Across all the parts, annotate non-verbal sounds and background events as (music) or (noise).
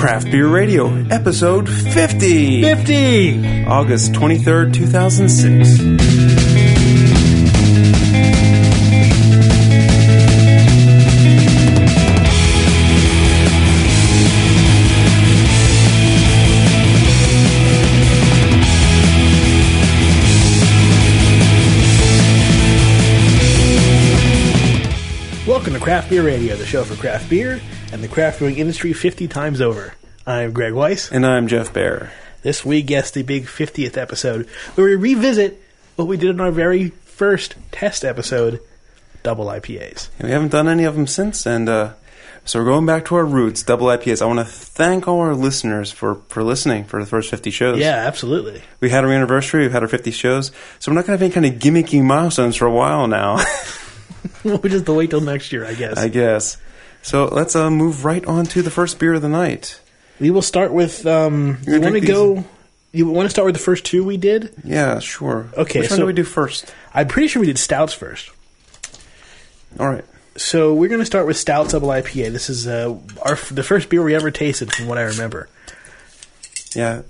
Craft Beer Radio, episode 50. 50! August 23rd, 2006. Welcome to Craft Beer Radio, the show for craft beer and the craft brewing industry 50 times over. I'm Greg Weiss. And I'm Jeff Bear. This week, guess the big 50th episode, where we revisit what we did in our very first test episode, double IPAs. And we haven't done any of them since, and uh, so we're going back to our roots, double IPAs. I want to thank all our listeners for, for listening for the first 50 shows. Yeah, absolutely. We had our anniversary, we've had our 50 shows, so we're not going to have any kind of gimmicky milestones for a while now, (laughs) we'll just wait till next year, I guess. I guess. So let's uh, move right on to the first beer of the night. we will start with. Um, You're you want to go? You want to start with the first two we did? Yeah, sure. Okay, Which one so- do we do first? I'm pretty sure we did Stoudt's first. All right. So we're going to start with Stoudt Double IPA. This is uh, our the first beer we ever tasted, from what I remember. Yeah.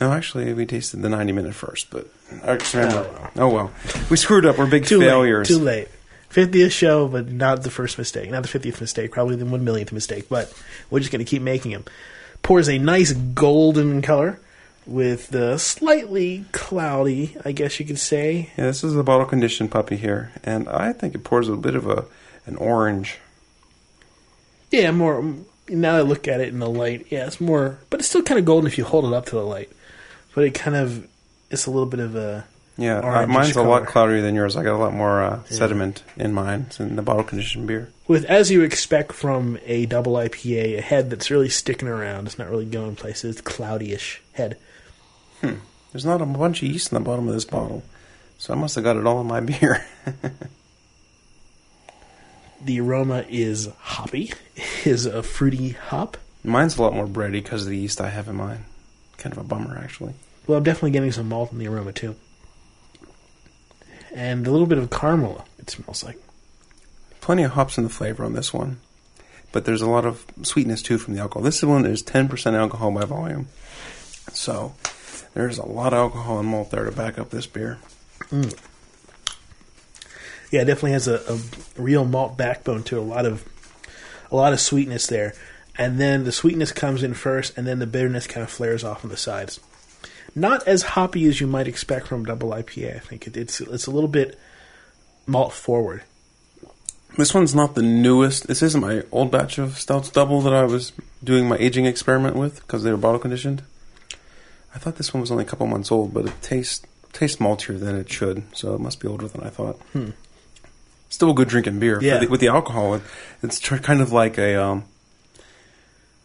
No, actually, we tasted the 90 minute first, but I just remember. Oh, well. Oh, well. We screwed up. We're big Too failures. late. Too late. Fiftieth show, but not the first mistake, not the fiftieth mistake, probably the one millionth mistake. But we're just going to keep making them. Pours a nice golden color with the slightly cloudy, I guess you could say. Yeah, this is a bottle conditioned puppy here, and I think it pours a bit of a an orange. Yeah, more. Now that I look at it in the light, yeah, it's more, but it's still kind of golden if you hold it up to the light. But it kind of, it's a little bit of a Yeah, uh, mine's a lot cloudier than yours. I got a lot more uh, sediment in mine it's in the bottle conditioned beer. with as you expect from a double IPA, a head that's really sticking around. It's not really going places. It's cloudy-ish head. Hmm. There's not a bunch of yeast in the bottom of this bottle, so I must have got it all in my (laughs) beer. The aroma is hoppy, is a fruity hop. Mine's a lot more bready because of the yeast I have in mine. Kind of a bummer, actually. Well, I'm definitely getting some malt in the aroma too, and a little bit of caramel. It smells like. Plenty of hops in the flavor on this one, but there's a lot of sweetness too from the alcohol. This one is 10% alcohol by volume, so there's a lot of alcohol and malt there to back up this beer. Mm. Yeah, it definitely has a, a real malt backbone to it. a lot of a lot of sweetness there, and then the sweetness comes in first, and then the bitterness kind of flares off on the sides. Not as hoppy as you might expect from double IPA. I think it, it's it's a little bit malt forward. This one's not the newest. This isn't my old batch of Stoudt's double that I was doing my aging experiment with because they were bottle conditioned. I thought this one was only a couple months old, but it tastes tastes maltier than it should, so it must be older than I thought. Still a good drinking beer. Yeah. the- with the alcohol, it, it's tr- kind of like a um,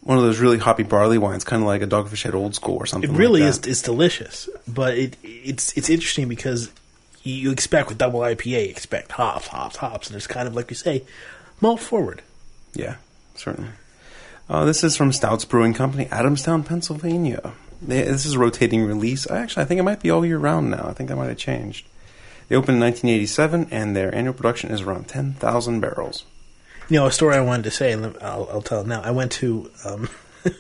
one of those really hoppy barley wines, kind of like a Dogfish Head Old School or something. It really like is it's delicious, but it it's it's interesting because you, you expect with double IPA, you expect hops, hops, hops, and it's kind of like you say, malt forward. Yeah, certainly. Uh, this is from Stoudt's Brewing Company, Adamstown, Pennsylvania. They, this is a rotating release. I actually, I think it might be all year round now. I think that might have changed. They opened in 1987, and their annual production is around 10,000 barrels. You know, a story I wanted to say, and I'll, I'll tell it now. I went to um, (laughs) I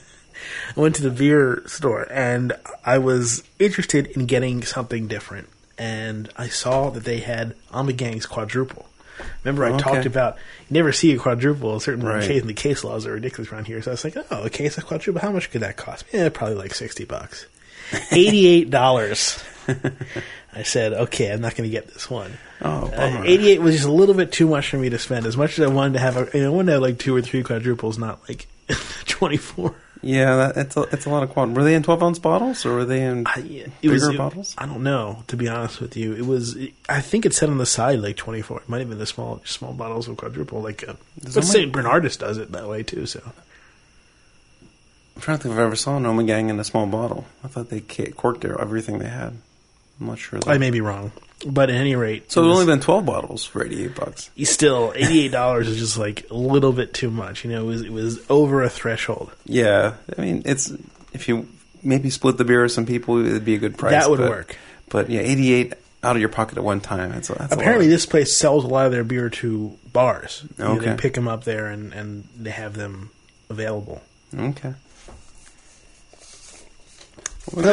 went to the beer store, and I was interested in getting something different. And I saw that they had Ommegang's quadruple. Remember, I Okay. talked about you never see a quadruple. Certainly, Right. in case the case laws are ridiculous around here. So I was like, oh, a case of quadruple. How much could that cost? Yeah, probably like sixty bucks. (laughs) Eighty-eight dollars. (laughs) I said, okay, I'm not going to get this one. Oh, Uh, 88 was just a little bit too much for me to spend. As much as I wanted to have, a, you know, I wanted to have like two or three quadruples, not like (laughs) 24. Yeah, that, it's, a, it's a lot of quad. Were they in 12 ounce bottles, or were they in I, it bigger was, it- bottles? I don't know, to be honest with you. It was, I think it said on the side like 24. It might have been the small small bottles of quadruple. Like, uh, but that St. Bernardus does it that way too, so. I'm trying to think if I ever saw an Ommegang in a small bottle. I thought they corked everything they had. I'm not sure. I may be wrong. But at any rate, so it's only been 12 bottles for 88 bucks. still $88 is just like a little bit too much. You know, it was, it was over a threshold. Yeah, I mean, it's if you maybe split the beer with some people, it'd be a good price. that would but- work. But yeah, 88 out of your pocket at one time. That's, a- that's a Apparently, lot. this place sells a lot of their beer to bars. You know, Okay. they pick them up there and, and they have them available. Okay. What We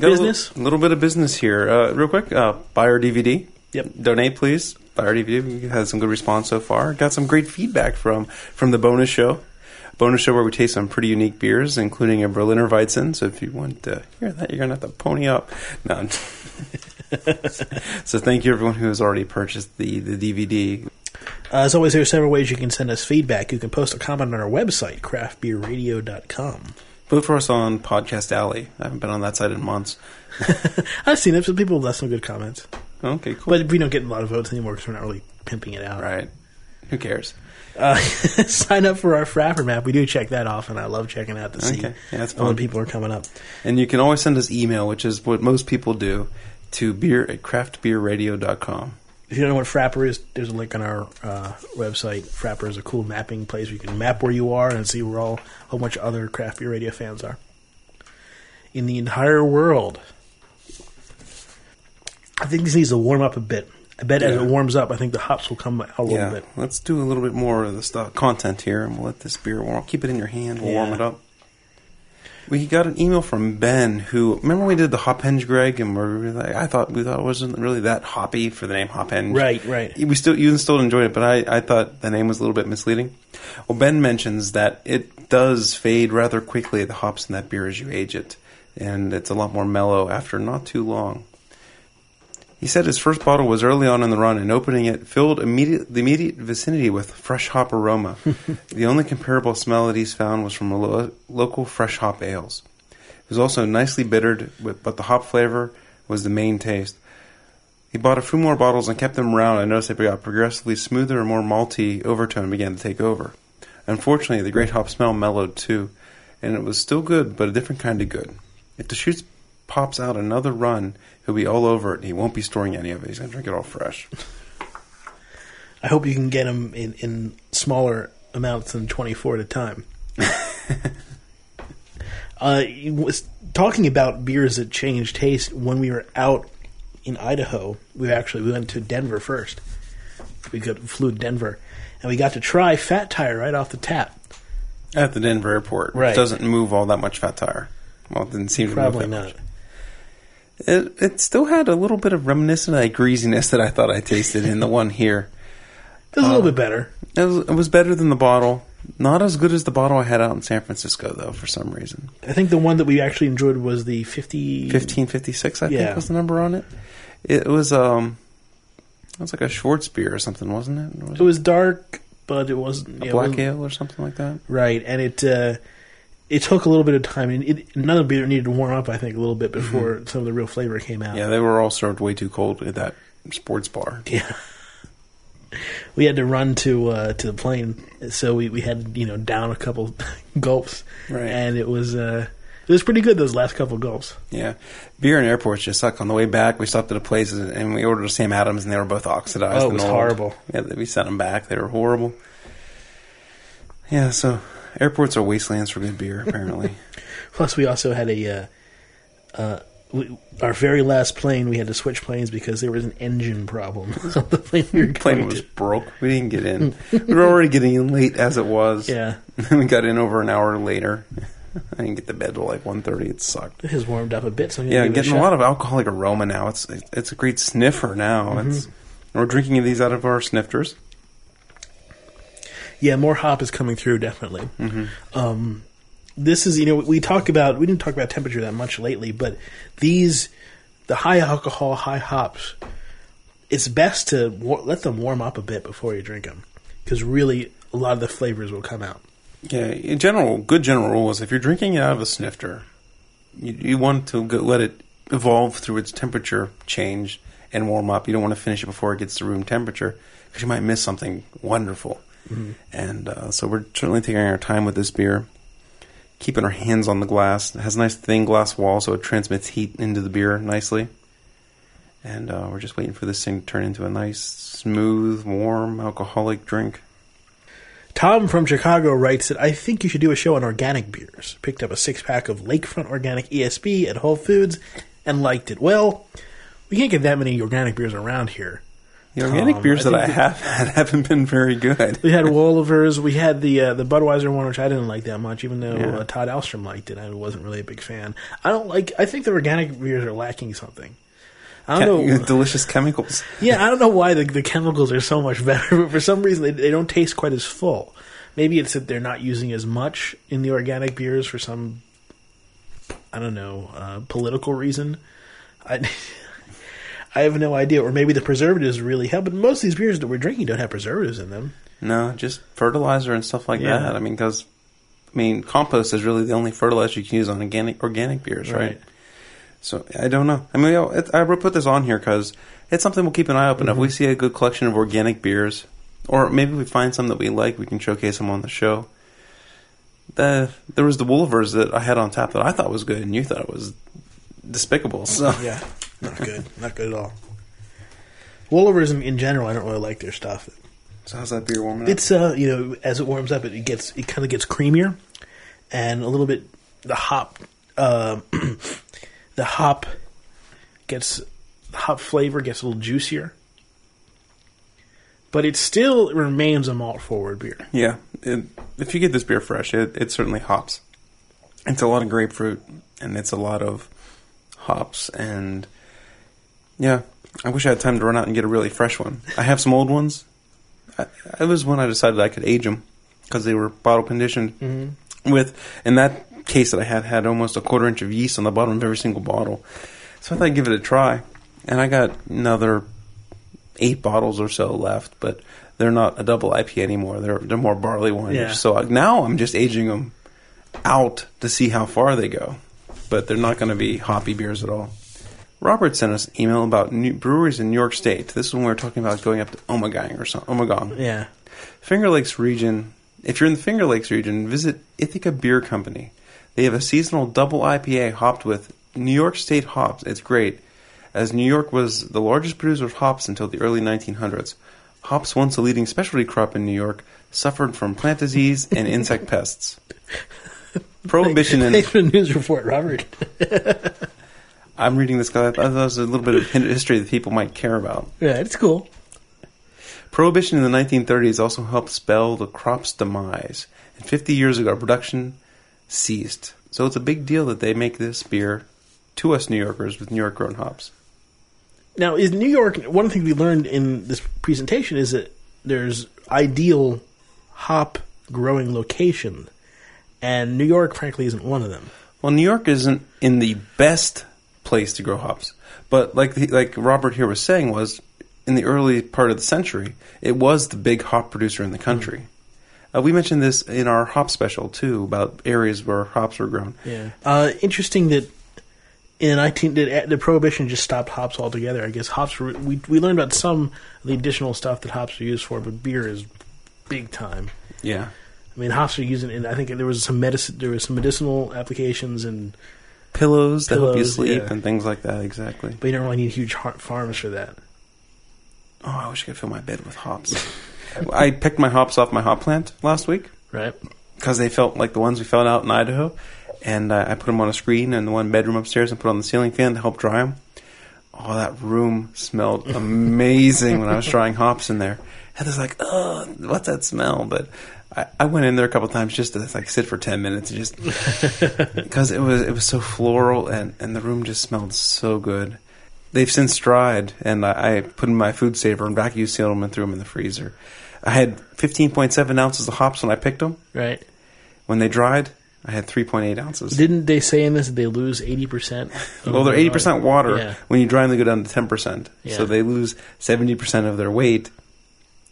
got, got a little, little bit of business here. Uh, real quick, uh, buy our DVD. Yep. Donate, please. Buy our DVD. We've had some good response so far. Got some great feedback from from the bonus show. Bonus show where we taste some pretty unique beers, including a Berliner Weizen. So if you want to hear that, you're gonna have to pony up. No. (laughs) So thank you everyone who has already purchased the the DVD. Uh, as always, there are several ways you can send us feedback. You can post a comment on our website, craftbeerradio.com. Vote for us on Podcast Alley. I haven't been on that site in months. (laughs) I've seen it. Some people left some good comments. Okay, cool. But we don't get a lot of votes anymore because we're not really pimping it out. Right. Who cares? Uh, (laughs) sign up for our Frappr map. We do check that off, and I love checking out to see Okay. Yeah, that's when fun. people are coming up. And you can always send us email, which is what most people do, to beer at craftbeerradio.com. If you don't know what Frappr is, there's a link on our uh, website. Frappr is a cool mapping place where you can map where you are and see where all a whole bunch of other craft beer radio fans are in the entire world. I think this needs to warm up a bit. I bet as it warms up, I think the hops will come out a little Yeah, bit. let's do a little bit more of the stuff, content here, and we'll let this beer warm. Keep it in your hand. We'll warm it up. We got an email from Ben, who remember when we did the Hop Henge, Greg, and we're like, I thought we thought it wasn't really that hoppy for the name Hop Henge. Right, right. We still you still enjoyed it, but I, I thought the name was a little bit misleading. Well, Ben mentions that it does fade rather quickly the hops in that beer as you age it, and it's a lot more mellow after not too long. He said his first bottle was early on in the run, and opening it filled immediate, the immediate vicinity with fresh hop aroma. (laughs) the only comparable smell that he's found was from lo- local fresh hop ales. It was also nicely bittered, but the hop flavor was the main taste. He bought a few more bottles and kept them around. I noticed they got progressively smoother and more malty overtone began to take over. Unfortunately, the great hop smell mellowed too, and it was still good, but a different kind of good. If Deschutes pops out another run, he'll be all over it. and He won't be storing any of it. He's gonna drink it all fresh. (laughs) I hope you can get them in, in smaller amounts than 24 at a time. (laughs) uh, was talking about beers that change taste. When we were out in Idaho, we actually we went to Denver first. We got, flew to Denver, and we got to try Fat Tire right off the tap. At the Denver airport, Right. it doesn't move all that much fat tire. Well, it didn't seem to Probably move that not. much. It, it still had a little bit of reminiscent of that greasiness that I thought I tasted in the one here. It was a little bit better. It was, it was better than the bottle. Not as good as the bottle I had out in San Francisco, though, for some reason. I think the one that we actually enjoyed was the 50. 1556, I Yeah. think, was the number on it. It was, um, it was like a Schwarzbier or something, wasn't it? Was It was dark, but it wasn't a yeah, it black wasn't- ale or something like that. Right, and it uh, it took a little bit of time, and it, another beer needed to warm up. I think a little bit before some of the real flavor came out. Mm-hmm. Yeah, they were all served way too cold at that sports bar. (laughs) Yeah. We had to run to uh, to the plane, so we, we had you know down a couple (laughs) gulps, Right. and it was uh, it was pretty good those last couple gulps. Yeah, beer in airports just suck. On the way back, we stopped at a place and we ordered a Sam Adams, and they were both oxidized. Oh, it and was old. horrible. Yeah, we sent them back. They were horrible. Yeah, so airports are wastelands for good beer, apparently. (laughs) Plus, we also had a uh, uh, we, our very last plane. We had to switch planes because there was an engine problem (laughs) on the plane we were (laughs) plane was to. broke. We didn't get in. we were already getting in late as it was. Yeah, we got in over an hour later. I didn't get to bed till like 1.30. It sucked. it has warmed up a bit. So I'm Yeah, give it getting a, shot. lot of alcoholic aroma now. It's it's a great sniffer now. Mm-hmm. It's we're drinking these out of our snifters. Yeah, more hop is coming through definitely. Mm-hmm. Um, this is you know we talk about we didn't talk about temperature that much lately, but these the high alcohol, high hops. It's best to wa- let them warm up a bit before you drink them, because really a lot of the flavors will come out. Yeah, in general, good general rule is if you're drinking it out of a snifter, you, you want to go, let it evolve through its temperature change and warm up. You don't want to finish it before it gets to room temperature because you might miss something wonderful. And uh, so we're certainly taking our time with this beer, keeping our hands on the glass. It has a nice thin glass wall, so it transmits heat into the beer nicely. And uh, we're just waiting for this thing to turn into a nice, smooth, warm, alcoholic drink. Tom from Chicago writes that I think you should do a show on organic beers. Picked up a six pack of Lakefront Organic ESB at Whole Foods and liked it. Well, we can't get that many organic beers around here. The organic Um, beers I that I have (laughs) had haven't been very good. We had Wolaver's. We had the uh, the Budweiser one, which I didn't like that much, even though Yeah. uh, Todd Alstrom liked it. I wasn't really a big fan. I don't like. I think the organic beers are lacking something. I don't know. (laughs) Delicious chemicals. Yeah, I don't know why the, the chemicals are so much (laughs) better, but for some reason they, they don't taste quite as full. Maybe it's that they're not using as much in the organic beers for some, I don't know, uh, political reason. I, I have no idea. Or maybe the preservatives really help. But most of these beers that we're drinking don't have preservatives in them. No, just fertilizer and stuff like Yeah. that. I mean, because I mean, compost is really the only fertilizer you can use on organic organic beers, right? Right. So I don't know. I mean, you know, it, I put this on here because it's something we'll keep an eye open. If Mm-hmm. we see a good collection of organic beers, or maybe we find some that we like, we can showcase them on the show. The there was the Wolaver's that I had on tap that I thought was good, and you thought it was despicable. So Yeah, not good. Not good at all. Wolaver's in, in general, I don't really like their stuff. So how's that beer warming up? It's uh, you know, as it warms up, it gets it kind of gets creamier, and a little bit the hop, uh, (clears throat) the hop gets the hop flavor gets a little juicier, but it still remains a malt forward beer. Yeah, it, if you get this beer fresh, it, it certainly hops. It's a lot of grapefruit, and it's a lot of hops, and yeah, I wish I had time to run out and get a really fresh one. I have some old ones. I, it was when I decided I could age them because they were bottle conditioned. Mm-hmm. With in that case that I had had almost a quarter inch of yeast on the bottom of every single bottle, so I thought I'd give it a try, and I got another eight bottles or so left, but they're not a double IPA anymore. They're they're more barley wine. Yeah. So uh, now I'm just aging them out to see how far they go, but they're not going to be hoppy beers at all. Robert sent us an email about new breweries in New York State. This is when we were talking about going up to Ommegang or something. Ommegang. Yeah, Finger Lakes region. If you're in the Finger Lakes region, visit Ithaca Beer Company. They have a seasonal double IPA hopped with New York State hops. It's great, as New York was the largest producer of hops until the early 1900s. Hops, once a leading specialty crop in New York, suffered from plant disease and insect pests. (laughs) Prohibition in thanks for the news report, Robert. (laughs) I'm reading this because I thought there was a little bit of history that people might care about. yeah, it's cool. Prohibition in the 1930s also helped spell the crop's demise. And 50 years ago, production ceased. So it's a big deal that they make this beer to us New Yorkers with New York grown hops. Now, is New York one things we learned in this presentation is that there's ideal hop growing location, and New York, frankly, isn't one of them. Well, New York isn't in the best place to grow hops, but like the, like Robert here was saying, was in the early part of the century, it was the big hop producer in the country. Uh, we mentioned this in our hop special too about areas where hops were grown. Yeah. Uh, interesting that in 19 that the prohibition just stopped hops altogether. I guess hops were, we we learned about some of the additional stuff that hops are used for, but beer is big time. Yeah, I mean, hops are using, and I think there was some medicine, there was some medicinal applications, and pillows to help you Pillows, sleep yeah. and things like that. Exactly. but you don't really need huge har- farms for that. Oh, I wish I could fill my bed with hops. I picked my hops off my hop plant last week Right? because they felt like the ones we found out in Idaho, and uh, I put them on a screen in the one bedroom upstairs and put on the ceiling fan to help dry them. Oh, that room smelled amazing when I was (laughs) drying hops in there. Heather's like, "Oh, what's that smell?" But I, I went in there a couple times just to like sit for ten minutes, and just (laughs) because it was it was so floral and and the room just smelled so good. They've since dried, and I, I put in my food saver and vacuum sealed them and threw them in the freezer. I had 15.7 ounces of hops when I picked them. Right? When they dried, I had 3.8 ounces. Didn't they say in this that they lose 80%? well, they're 80% water. Yeah. When you dry them, they go down to 10%. Yeah. So they lose 70% of their weight.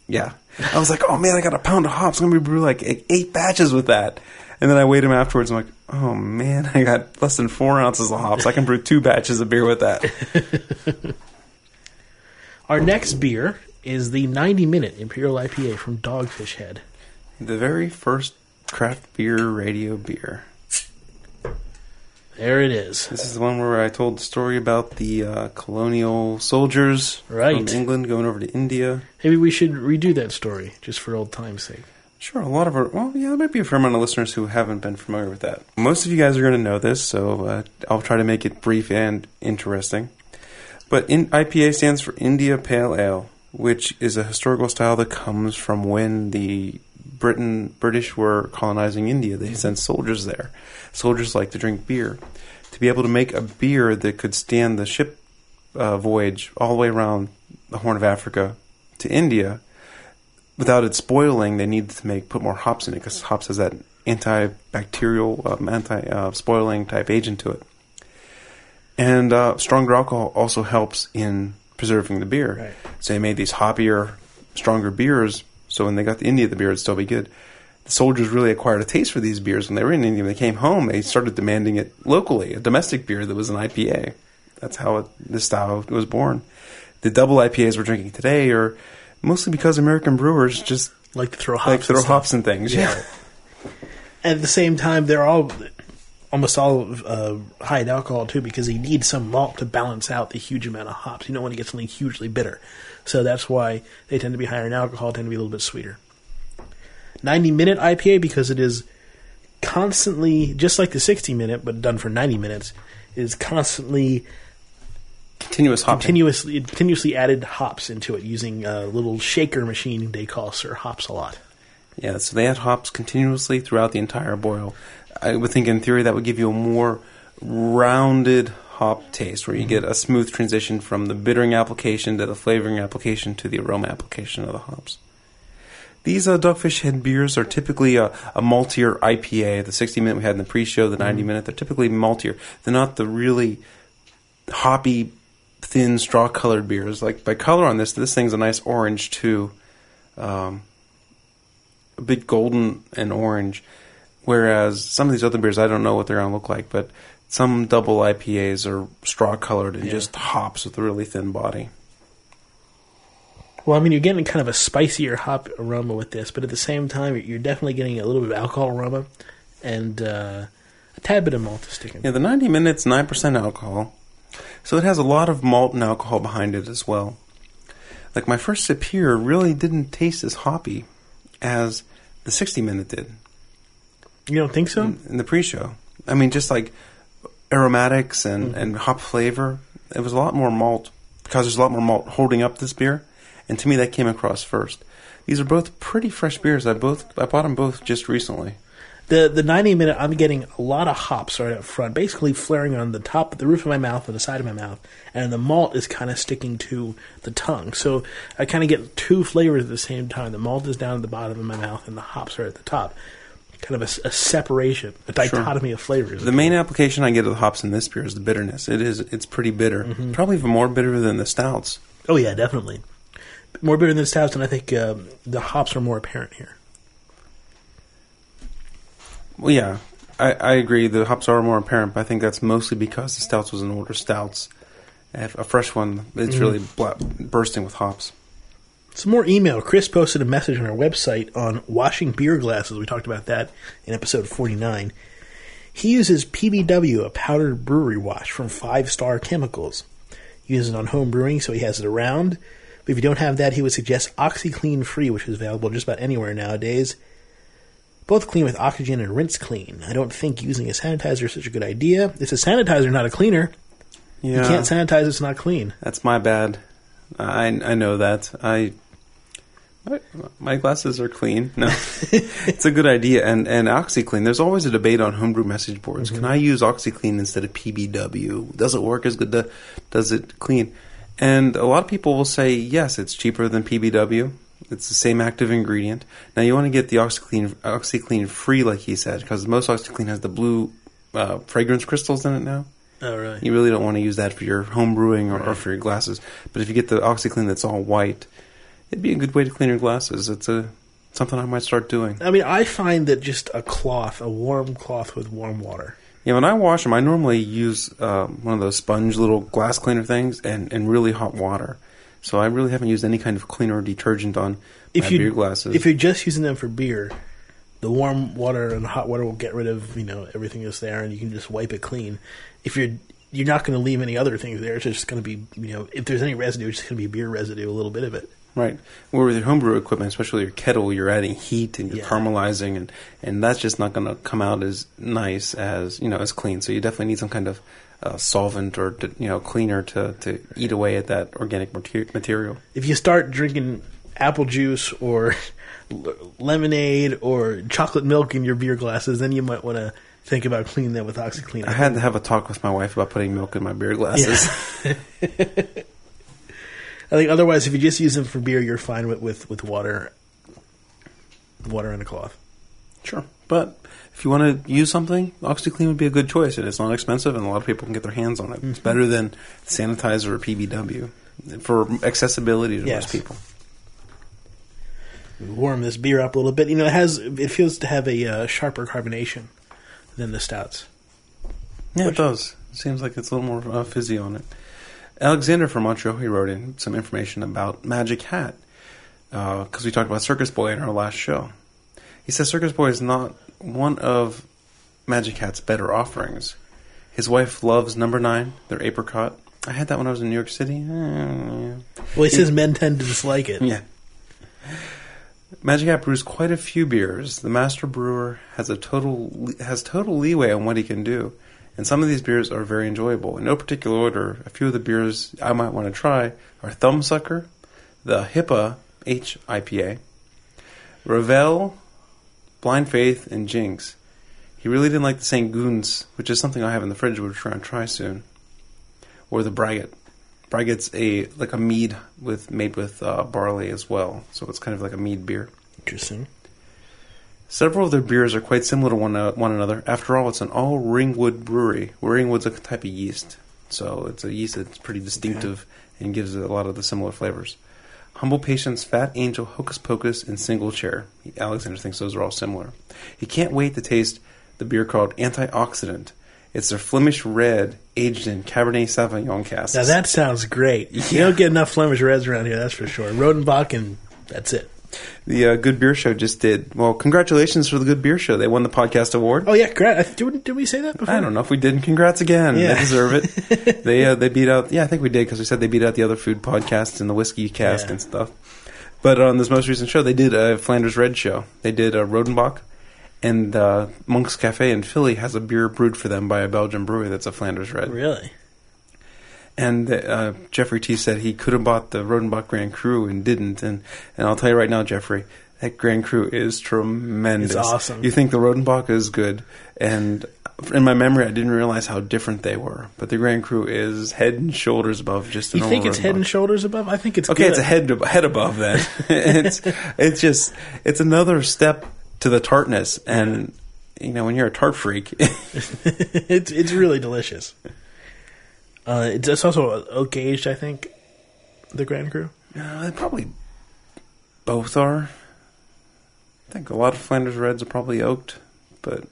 Yeah. I was like, oh man, I got a pound of hops. I'm going to brew like eight batches with that. And then I weighed them afterwards. I'm like, oh man, (laughs) I got less than four ounces of hops. I can brew two batches of beer with that. (laughs) Our next beer is the 90 minute Imperial IPA from Dogfish Head. the very first craft beer radio beer. There it is. This is the one where I told the story about the uh, colonial soldiers Right. from England going over to India. Maybe we should redo that story just for old time's sake. Sure, a lot of our, well, yeah, there might be a fair amount of listeners who haven't been familiar with that. Most of you guys are going to know this, so uh, I'll try to make it brief and interesting. But in, IPA stands for India Pale Ale, which is a historical style that comes from when the Britain British were colonizing India. They sent soldiers there. Soldiers like to drink beer. To be able to make a beer that could stand the ship uh, voyage all the way around the Horn of Africa to India without it spoiling, they needed to make put more hops in it because hops has that antibacterial, um, anti-spoiling type agent to it. And uh, stronger alcohol also helps in preserving the beer. Right. So they made these hoppier, stronger beers. So when they got to India, the beer would still be good. The soldiers really acquired a taste for these beers when they were in India. When they came home, they started demanding it locally, a domestic beer that was an IPA. That's how it, this style was born. The double IPAs we're drinking today are mostly because American brewers just Like to throw hops. like and throw stuff. hops and things. Yeah. At the same time, they're all almost all uh, high in alcohol too, because they need some malt to balance out the huge amount of hops. You don't want to get something hugely bitter, so that's why they tend to be higher in alcohol, tend to be a little bit sweeter. Ninety minute IPA because it is constantly just like the sixty minute, but done for ninety minutes. Is constantly Continuous hopping. continuously continuously added hops into it using a little shaker machine they call Sir Hops Alot. Yeah, so they add hops continuously throughout the entire boil. I would think in theory that would give you a more rounded hop taste where you get a smooth transition from the bittering application to the flavoring application to the aroma application of the hops. These uh, Dogfish Head beers are typically a, a maltier IPA. The 60 minute we had in the pre show, the 90 minute, they're typically maltier. They're not the really hoppy, thin, straw colored beers. Like by color on this, this thing's a nice orange too. Um, a bit golden and orange. Whereas some of these other beers, I don't know what they're going to look like, but some double IPAs are straw colored and Yeah. just hops with a really thin body. Well, I mean, you're getting kind of a spicier hop aroma with this, but at the same time, you're definitely getting a little bit of alcohol aroma and uh, a tad bit of malt sticking. Yeah, the 90 minutes, 9% alcohol. So it has a lot of malt and alcohol behind it as well. Like my first sip here really didn't taste as hoppy as the 60 minute did You don't think so? in, in the pre show. I mean, just like aromatics and, mm-hmm. and hop flavor, it was a lot more malt because there's a lot more malt holding up this beer. And to me, that came across first. These are both pretty fresh beers. I both I bought them both just recently. The the 90 minute, I'm getting a lot of hops right up front, basically flaring on the top, of the roof of my mouth, and the side of my mouth, and the malt is kind of sticking to the tongue. So I kind of get two flavors at the same time. The malt is down at the bottom of my mouth, and the hops are at the top. Kind of a separation, a dichotomy of flavors. The main application I get of the hops in this beer is the bitterness. It is it's pretty bitter, probably even more bitter than the Stoudt's. Oh yeah, definitely. More bitter than the Stoudt's, and I think um, the hops are more apparent here. Well, yeah, I, I agree. The hops are more apparent, but I think that's mostly because the Stoudt's was an older Stoudt's. A fresh one, it's really bla- bursting with hops. Some more email. Chris posted a message on our website on washing beer glasses. We talked about that in episode 49. He uses PBW, a powdered brewery wash from Five Star Chemicals. He uses it on home brewing, so he has it around. But if you don't have that, he would suggest OxiClean Free, which is available just about anywhere nowadays. Both clean with oxygen and rinse clean. I don't think using a sanitizer is such a good idea. It's a sanitizer, not a cleaner. Yeah, You can't sanitize it's not clean. that's my bad. I I know that. I my, glasses are clean. No, (laughs) it's a good idea. And and OxiClean. There's always a debate on homebrew message boards. Can I use OxiClean instead of PBW? Does it work as good? Does it clean? And a lot of people will say yes, it's cheaper than PBW. It's the same active ingredient. Now you want to get the OxiClean OxiClean free, like he said, because most OxiClean has the blue uh, fragrance crystals in it now. All right. You really don't want to use that for your home brewing or, or for your glasses. But if you get the OxiClean that's all white, it'd be a good way to clean your glasses. It's a something I might start doing. I mean, I find that just a cloth, a warm cloth with warm water. Yeah, when I wash them, I normally use um, one of those sponge little glass cleaner things and, and really hot water. So I really haven't used any kind of cleaner or detergent on If my you beer glasses. if you're just using them for beer, the warm water and the hot water will get rid of you know everything that's there, and you can just wipe it clean. If you're you're not going to leave any other things there. It's just going to be you know if there's any residue, it's just going to be beer residue, a little bit of it. Right. Where with your homebrew equipment, especially your kettle, you're adding heat and you're Yeah. caramelizing, and, and that's just not going to come out as nice as you know as clean. So you definitely need some kind of uh, solvent or to, you know cleaner to, to eat away at that organic mater- material. If you start drinking apple juice or l- (laughs) lemonade or chocolate milk in your beer glasses, then you might want to think about cleaning that with OxiClean. I had to have a talk with my wife about putting milk in my beer glasses. (laughs) I think otherwise, if you just use them for beer, you're fine with with, with water, water and a cloth. Sure. But if you want to use something, OxiClean would be a good choice, and it's not expensive, and a lot of people can get their hands on it. It's better than sanitizer or PBW for accessibility to Yes. most people. Warm this beer up a little bit. You know, it has it feels to have a uh, sharper carbonation than the Stoudt's. Yeah, it does. It seems like it's a little more uh, fizzy on it. Alexander from Montreal, he wrote in some information about Magic Hat because we talked about Circus Boy in our last show. He says Circus Boy is not one of Magic Hat's better offerings. His wife loves Number Nine, their apricot. I had that when I was in New York City. Eh, Well, he says men tend to dislike it. yeah. Magic Hat brews quite a few beers. The master brewer has a total has total leeway on what he can do, and some of these beers are very enjoyable. In no particular order, a few of the beers I might want to try are Thumbsucker, the HIPAA H IPA, Ravel, Blind Faith, and Jinx. He really didn't like the St. Goons, which is something I have in the fridge, which we're trying to try soon, or the Braggot. Braggott's a like a mead with made with uh, barley as well, so it's kind of like a mead beer. Interesting. Several of their beers are quite similar to one, uh, one another. After all, it's an all Ringwood brewery. Ringwood's a type of yeast, so it's a yeast that's pretty distinctive and gives it a lot of the similar flavors. Humble Patience, Fat Angel, Hocus Pocus, and Single Chair. Alexander thinks those are all similar. He can't wait to taste the beer called Antioxidant. It's their Flemish Red, aged in Cabernet Sauvignon casks. Now that sounds great. (laughs) You don't get enough Flemish Reds around here, that's for sure. Rodenbach and that's it. The uh, Good Beer Show just did. Well, congratulations for the Good Beer Show. They won the podcast award. Oh yeah, great. I- Did, did we say that before? I don't know if we didn't. Congrats again. Yeah. They deserve it. (laughs) they uh, they beat out. Yeah, I think we did because we said they beat out the other food podcasts and the whiskey cask Yeah. and stuff. But on this most recent show, they did a Flanders Red show. They did a Rodenbach, and uh, Monk's Cafe in Philly has a beer brewed for them by a Belgian brewery that's a Flanders Red. Really? And uh, Jeffrey T said he could have bought the Rodenbach Grand Cru and didn't. And and I'll tell you right now, Jeffrey, that Grand Cru is tremendous. It's awesome. You think the Rodenbach is good, and in my memory, I didn't realize how different they were. But the Grand Cru is head and shoulders above just You think it's head and Rodenbach. shoulders above? I think it's Okay, good. it's a head head above that. (laughs) (laughs) it's it's just it's another step to the tartness, and you know when you're a tart freak, (laughs) it's it's really delicious. Uh, it's, it's also oak aged, I think. The Grand Cru. Uh, probably both are. I think a lot of Flanders Reds are probably oaked, but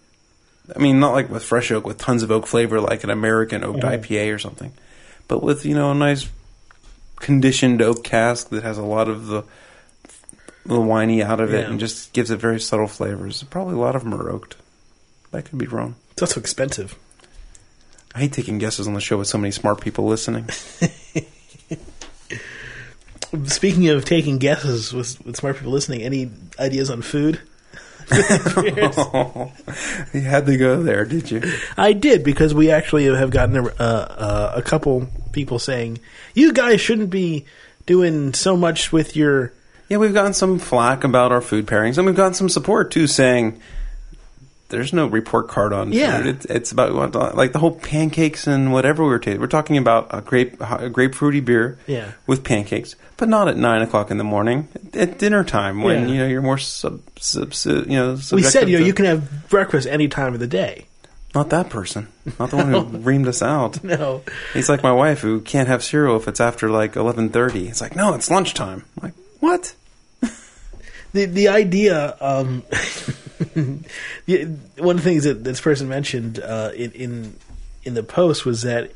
I mean, not like with fresh oak with tons of oak flavor, like an American oaked Mhm. IPA or something, but with you know a nice conditioned oak cask that has a lot of the the winey out of it Yeah. and just gives it very subtle flavors. Probably a lot of them are oaked. That could be wrong. It's also expensive. I hate taking guesses on the show with so many smart people listening. (laughs) Speaking of taking guesses with, with smart people listening, any ideas on food? (laughs) you had to go there, did you? I did because we actually have gotten a, uh, uh, a couple people saying you guys shouldn't be doing so much with your. Yeah, we've gotten some flack about our food pairings, and we've gotten some support too, saying there's no report card on Yeah. food. It's, it's about like the whole pancakes and whatever we were tasting. We're talking about a grape, a grapefruity beer Yeah. with pancakes, but not at nine o'clock in the morning. At dinner time, when Yeah. you know you're more sub, sub, sub you know. We said you know you can have breakfast any time of the day. not that person, not the one who (laughs) reamed us out. (laughs) No, He's like my wife who can't have cereal if it's after like eleven thirty. It's like no, it's lunchtime. I'm like what? (laughs) the the idea. Um, (laughs) one of the things that this person mentioned uh, in in in the post was that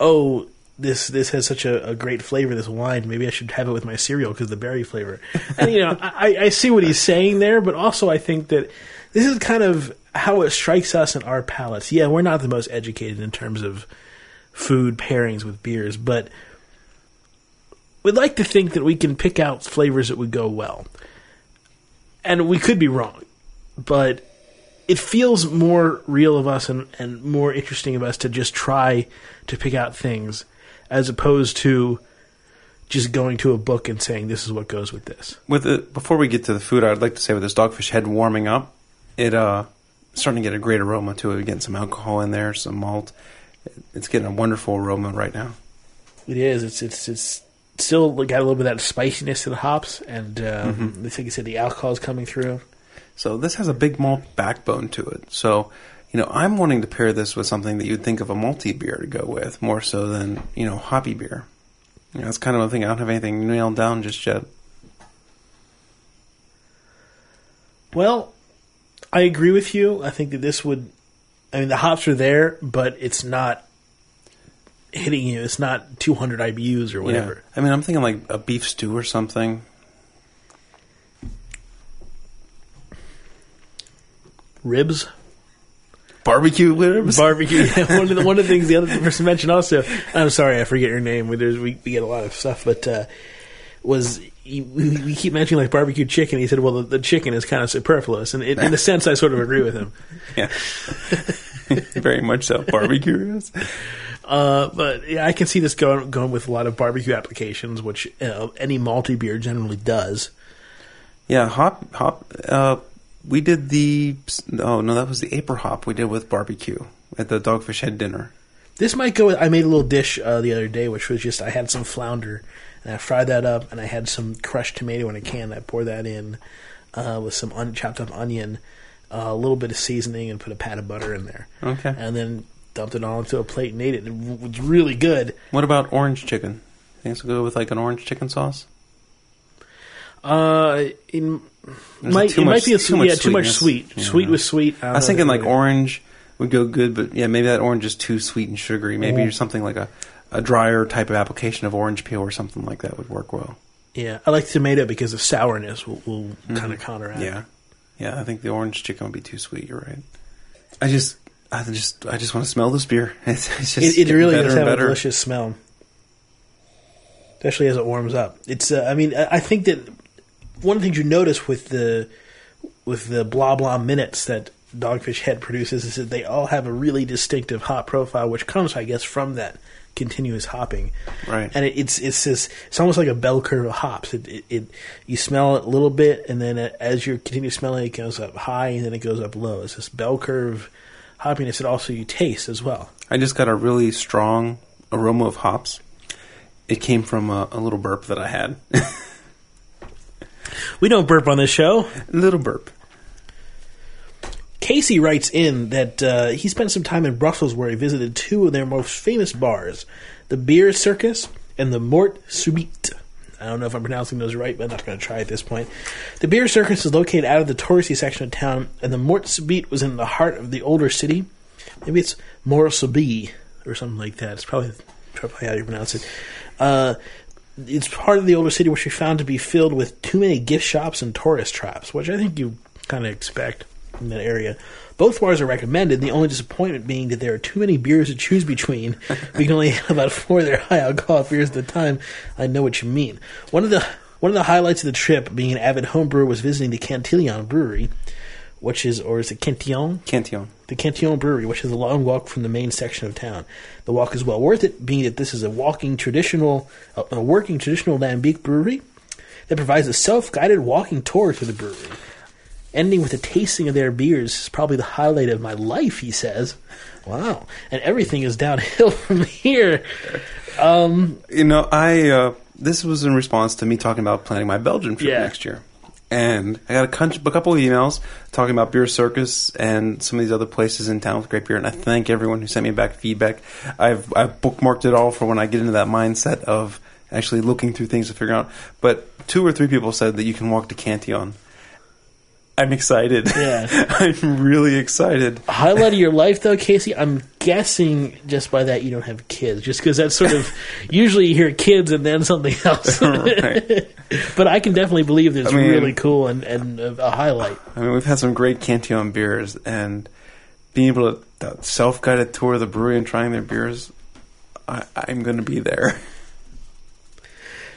oh. This this has such a, a great flavor. This wine. Maybe I should have it with my cereal because the berry flavor. (laughs) And you know, I, I see what he's saying there, but also I think that this is kind of how it strikes us in our palates. Yeah, we're not the most educated in terms of food pairings with beers, but we'd like to think that we can pick out flavors that would go well, and we could be wrong, but it feels more real of us and, and more interesting of us to just try to pick out things as opposed to just going to a book and saying this is what goes with this. With it, before we get to the food, I'd like to say with this dogfish head warming up, it uh starting to get a great aroma to it. Getting some alcohol in there, some malt. It's getting a wonderful aroma right now. It is. It's it's it's still got a little bit of that spiciness to the hops, and um, I think you said the alcohol is coming through. So this has a big malt backbone to it. So, you know, I'm wanting to pair this with something that you'd think of a malty beer to go with, more so than, you know, hoppy beer. You know, that's kind of a thing. I don't have anything nailed down just yet. Well, I agree with you. I think that this would. I mean, the hops are there, but it's not hitting you. It's not 200 IBUs or whatever. Yeah. I mean, I'm thinking like a beef stew or something. Ribs, Barbecue ribs. barbecue. (laughs) one of the one of the things the other person mentioned also. I'm sorry, I forget your name. We, there's, we, we get a lot of stuff, but uh, was we, we keep mentioning like barbecue chicken. He said, "Well, the, the chicken is kind of superfluous," and it, in a sense, I sort of agree with him. (laughs) yeah. (laughs) Very much so. Barbecue ribs. Uh, but yeah, I can see this going going with a lot of barbecue applications, which know, any malty beer generally does. Yeah, hop hop. Uh, we did the. Oh no, that was the Aprihop we did with barbecue at the Dogfish Head dinner. This might go. With, I made a little dish uh, the other day, which was just I had some flounder and I fried that up, and I had some crushed tomato in a can. I poured that in uh, with some un- chopped up onion, uh, a little bit of seasoning, and put a pat of butter in there. Okay. And then dumped it all into a plate and ate it. It was really good. What about orange chicken? Think go with like an orange chicken sauce? Uh, in might it much- might be a too much yeah, too much sweet. Yeah. Sweet with sweet. I was thinking like orange. orange would go good, but yeah, maybe that orange is too sweet and sugary. Maybe something like a, a drier type of application of orange peel or something like that would work well. Yeah, I like tomato because the sourness will, will kind of counteract. Mm-hmm. Yeah, yeah. I think the orange chicken would be too sweet. You're right. I just, I just, I just want to smell this beer. (laughs) It's, it's just it, it really does have a delicious smell, especially as it warms up. It's, uh, I mean, I I think that one of the things you notice with the with the blah blah minutes that Dogfish Head produces is that they all have a really distinctive hop profile, which comes, I guess, from that continuous hopping. Right. And it, it's it's this it's almost like a bell curve of hops. It, it, it you smell it a little bit, and then as you continue smelling, it goes up high, and then it goes up low. It's this bell curve hoppiness that also you taste as well. I just got a really strong aroma of hops. It came from a, a little burp that I had. (laughs) We don't burp on this show. little burp. Casey writes in that uh, he spent some time in Brussels where he visited two of their most famous bars, the Beer Circus and the Mort Subite. I don't know if I'm pronouncing those right, but I'm not going to try at this point. The Beer Circus is located out of the touristy section of town, and the Mort Subite was in the heart of the older city. Maybe it's Morsubi or something like that. It's probably, probably how you pronounce it. Uh, it's part of the older city, which we found to be filled with too many gift shops and tourist traps, which I think you kind of expect in that area. Both bars are recommended. The only disappointment being that there are too many beers to choose between. we can only have about four of their high alcohol beers at a time. I know what you mean. One of the one of the highlights of the trip, being an avid home brewer, was visiting the Cantillon Brewery, which is or is it Cantillon? Cantillon. The Cantillon Brewery, which is a long walk from the main section of town. The walk is well worth it, being that this is a walking traditional, a, a working traditional lambic brewery that provides a self-guided walking tour through the brewery, ending with a tasting of their beers. is probably the highlight of my life, he says. Wow, and everything is downhill (laughs) from here. Um, You know, I uh, this was in response to me talking about planning my Belgian trip Yeah. next year, and I got a, a couple of emails talking about Beer Circus and some of these other places in town with great beer. And I thank everyone who sent me back feedback. I've I've bookmarked it all for when I get into that mindset of actually looking through things to figure out. But two or three people said that you can walk to Cantillon. I'm excited. Yeah. (laughs) I'm really excited. Highlight of your life, though, Casey. I'm guessing just by that you don't have kids, just because that's sort of (laughs) usually you hear kids and then something else. (laughs) Right. but I can definitely believe that it's I mean- really cool and, and a highlight. I mean, we've had some great Cantillon beers, and being able to that self-guided tour of the brewery and trying their beers, I, I'm going to be there.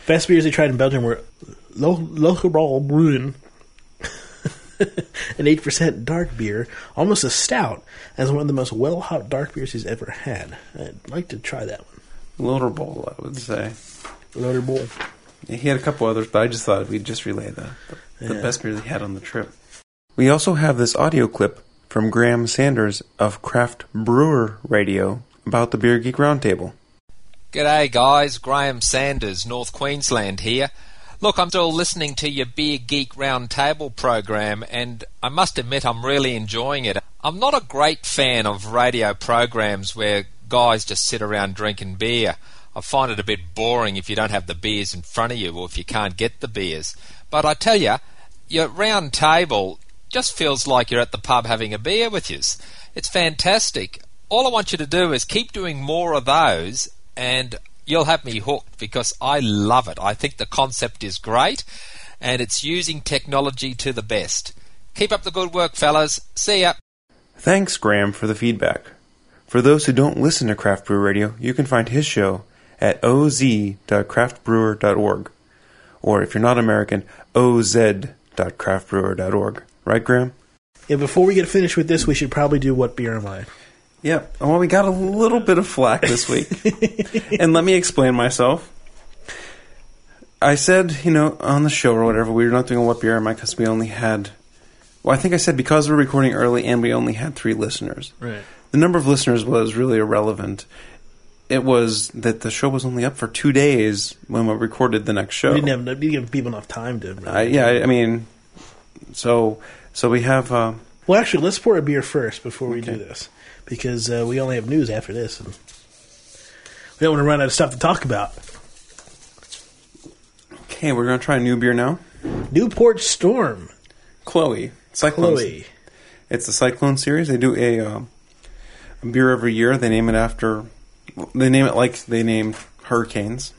Best beers they tried in Belgium were Locherbral Brewing, (laughs) an 8% dark beer, almost a stout, as one of the most well hopped dark beers he's ever had. I'd like to try that one. Loader Bowl, I would say. Loader Bowl. He had a couple others, but I just thought we'd just relay the, the Yeah. best beer he had on the trip. We also have this audio clip from Graham Sanders of Craft Brewer Radio about the Beer Geek Roundtable. G'day guys, Graham Sanders, North Queensland here. Look, I'm still listening to your Beer Geek Roundtable program and I must admit I'm really enjoying it. I'm not a great fan of radio programs where guys just sit around drinking beer. I find it a bit boring if you don't have the beers in front of you or if you can't get the beers. But I tell you, your round table just feels like you're at the pub having a beer with you. It's fantastic. All I want you to do is keep doing more of those and you'll have me hooked because I love it. I think the concept is great and it's using technology to the best. Keep up the good work, fellas. See ya. Thanks, Graham, for the feedback. For those who don't listen to Craft Brew Radio, you can find his show at oz.craftbrewer.org. Or if you're not American, oz.craftbrewer.org. Right, Graham? Yeah, before we get finished with this, we should probably do What Beer Am I? Yep. Well, we got a little bit of flack this week. (laughs) and let me explain myself. I said, you know, on the show or whatever, we were not doing a What Beer Am I because we only had. Well, I think I said because we're recording early and we only had three listeners. Right. The number of listeners was really irrelevant. It was that the show was only up for two days when we recorded the next show. We didn't have we didn't give people enough time to. I, yeah, I, I mean, so so we have. Uh, Well, actually, let's pour a beer first before we do this because uh, we only have news after this, and we don't want to run out of stuff to talk about. okay, we're gonna try a new beer now. Newport Storm, Chloe, Cyclone. Chloe. It's the Cyclone series. They do a, um, a beer every year. They name it after. They name it like they name hurricanes.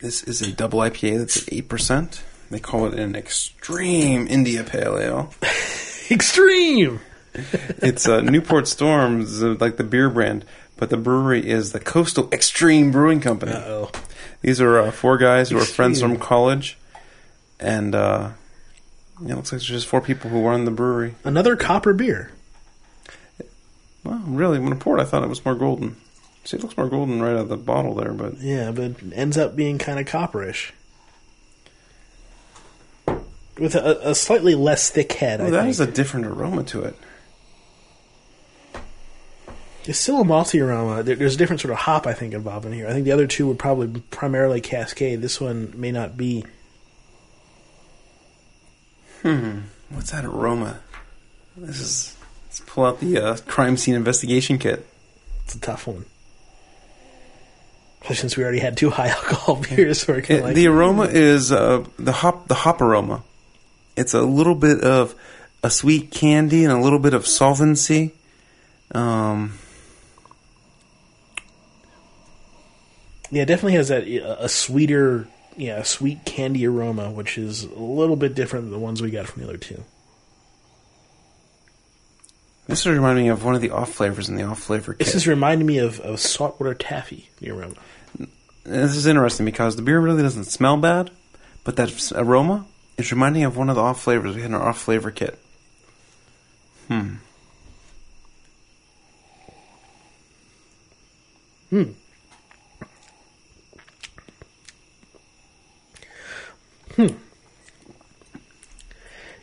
This is a double IPA that's at eight percent. They call it an extreme India Pale Ale. (laughs) Extreme. (laughs) It's uh, Newport Storms, uh, like the beer brand, but the brewery is the Coastal Extreme Brewing Company. Uh oh. These are uh, four guys who are friends Extreme. from college, and uh, yeah, it looks like there's just four people who run the brewery. Another copper beer. Well, really, when I poured, I thought it was more golden. See, it looks more golden right out of the bottle there, but Yeah, but it ends up being kind of copperish. With a, a slightly less thick head, oh, I that think. has a different aroma to it. It's still a malty aroma. There, there's a different sort of hop, I think, involved in here. I think the other two would probably be primarily Cascade. This one may not be. Hmm. What's that aroma? This is. Let's pull out the uh, crime scene investigation kit. It's a tough one. Especially since we already had two (laughs) high alcohol beers, It- like, the aroma is uh, the hop. The hop aroma. It's a little bit of a sweet candy and a little bit of solvency. Um, yeah, it definitely has that uh, a sweeter, yeah, sweet candy aroma, which is a little bit different than the ones we got from the other two. this is reminding me of one of the off flavors in the off flavor kit. This is reminding me of, of saltwater taffy. The aroma. This is interesting because the beer really doesn't smell bad, but that aroma is reminding me of one of the off flavors we had in our off flavor kit. Hmm. Hmm. You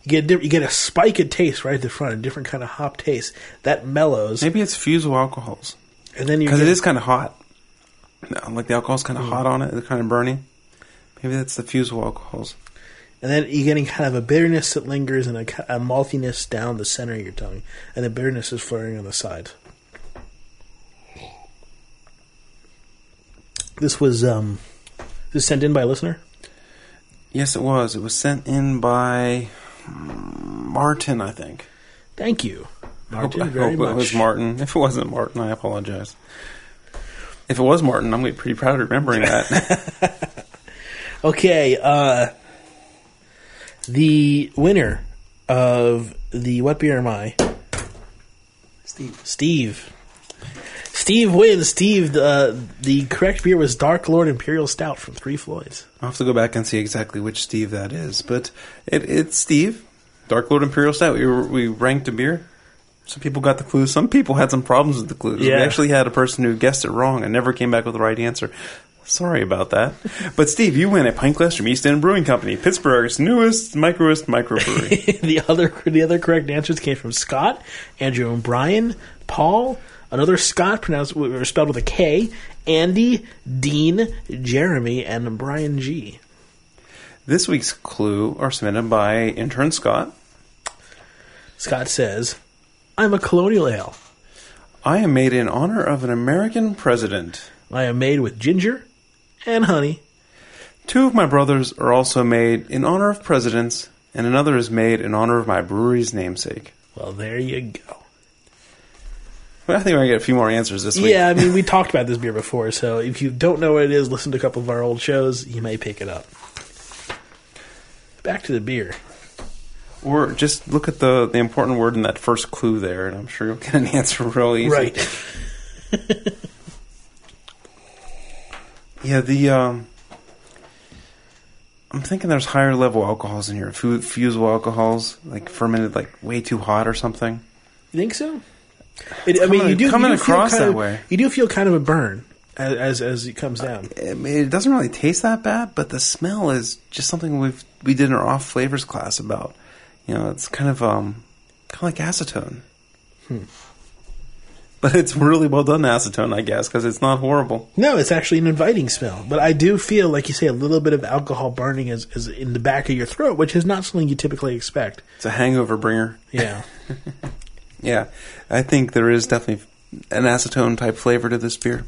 get a diff- you get a spike of taste right at the front, a different kind of hop taste that mellows, Maybe it's fusel alcohols and then you because get, it is kind of hot. No, Like the alcohol's kind of hot on it, it's kind of burning. Maybe that's the fusel alcohols. and then you're getting kind of a bitterness that lingers and a, ki- a maltiness down the center of your tongue, and the bitterness is flaring on the sides. This was um, this was sent in by a listener. Yes, it was. It was sent in by mm, Martin, I think. Thank you, Martin, I hope, I very hope much. it was Martin. If it wasn't Martin, I apologize. If it was Martin, I'm gonna be pretty proud of remembering that. (laughs) Okay, uh, the winner of the What Beer Am I? Steve. Steve. Steve wins. Steve, uh, the correct beer was Dark Lord Imperial Stout from Three Floyds. I'll have to go back and see exactly which Steve that is, but it, it's Steve, Dark Lord Imperial Stout. We, were, we ranked a beer. Some people got the clues. Some people had some problems with the clues. Yeah. We actually had a person who guessed it wrong and never came back with the right answer. Sorry about that. But Steve, you win a pint glass from East End Brewing Company, Pittsburgh's newest microest microbrewery. (laughs) the other the other correct answers came from Scott, Andrew and Brian, Paul, another Scott pronounced or spelled with a K, Andy, Dean, Jeremy, and Brian G. this week's clue are submitted by intern Scott. Scott says, "I'm a colonial ale. I am made in honor of an American president. I am made with ginger and honey. Two of my brothers are also made in honor of presidents, and another is made in honor of my brewery's namesake. Well, there you go. I think we're gonna get a few more answers this week. Yeah, I mean, we talked about this beer before, so if you don't know what it is, listen to a couple of our old shows. You may pick it up. Back to the beer. Or just look at the the important word in that first clue there, and I'm sure you'll get an (laughs) answer real easy. Right. (laughs) Yeah. The um, I'm thinking there's higher level alcohols in here, fu- fusel alcohols, like fermented, like way too hot or something. You think so? It, I mean, you do coming you do feel across kind that of- way. You do feel kind of a burn as as, as it comes down. I mean, it doesn't really taste that bad, but the smell is just something we've we did in our off flavors class about. You know, it's kind of um, kind of like acetone. Hmm. But it's really well done acetone, I guess, because it's not horrible. No, it's actually an inviting smell. But I do feel, like you say, a little bit of alcohol burning is, is in the back of your throat, which is not something you typically expect. It's a hangover bringer. Yeah. (laughs) Yeah, I think there is definitely an acetone type flavor to this beer.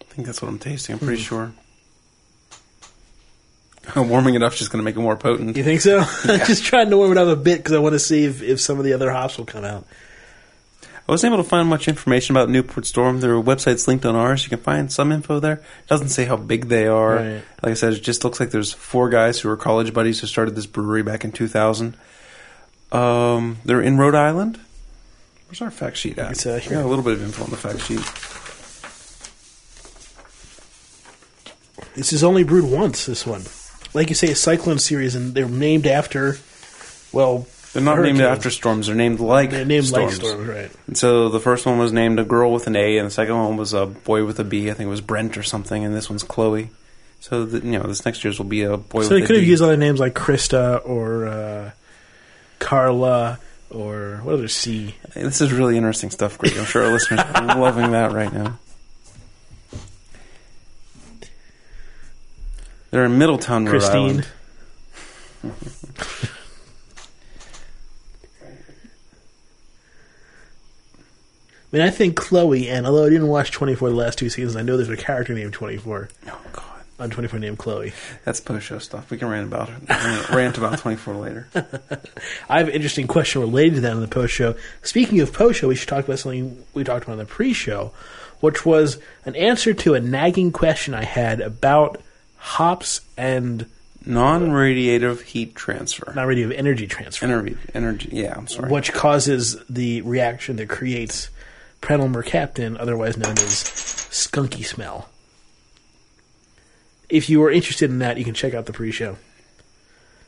I think that's what I'm tasting. I'm pretty hmm. sure. (laughs) Warming it up is just going to make it more potent. you think so? (laughs) I'm just trying to warm it up a bit because I want to see if, if some of the other hops will come out. I wasn't able to find much information about Newport Storm. Their website's linked on ours. You can find some info there. It doesn't say how big they are. Right. Like I said, it just looks like there's four guys who are college buddies who started this brewery back in 2000. Um, they're in Rhode Island. Where's our fact sheet at? It's, uh, here. got a little bit of info on the fact sheet. This is only brewed once, this one. Like you say, a Cyclone series, and they're named after, well, They're not named after storms. They're named like They're named storms. like storms, right? And so the first one was named a girl with an A, and the second one was a boy with a B. I think it was Brent or something, and this one's Chloe. So the, you know, this next year's will be a boy So with they a could have used other names like Krista or uh, Carla or what other C? This is really interesting stuff, Greg. I'm sure our listeners are (laughs) loving that right now. They're in Middletown, Rhode Christine. Island. (laughs) I mean, I think Chloe, and although I didn't watch 24 the last two seasons, I know there's a character named 24 Oh God, on 24 named Chloe. that's post show stuff. We can rant about it. (laughs) Rant, about 24 later. (laughs) I have an interesting question related to that in the post show. Speaking of post show, we should talk about something we talked about in the pre show, which was an answer to a nagging question I had about hops and Non-radiative heat transfer. not really energy transfer, Energy, energy. Yeah, I'm sorry. which causes the reaction that creates prenyl mercaptan, otherwise known as skunky smell. If you are interested in that, you can check out the pre show.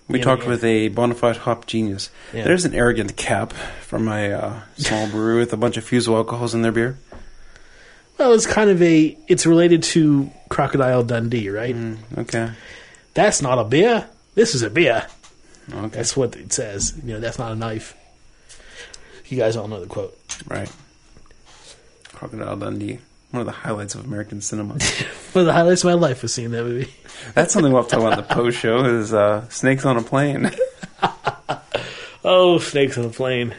We Yeah, talked yeah. with a bona fide hop genius. Yeah. There's an arrogant cap from my uh, small brewery with a bunch of fusel alcohols in their beer. Well, it's kind of a. It's related to Crocodile Dundee, right? Mm, okay. That's not a beer. This is a beer. Okay. That's what it says. You know, that's not a knife. You guys all know the quote. Right. Crocodile Dundee. One of the highlights of American cinema. (laughs) One of the highlights of my life was seeing that movie. (laughs) That's something we'll have to talk about in the post show is uh, Snakes on a Plane. (laughs) Oh, snakes on a plane.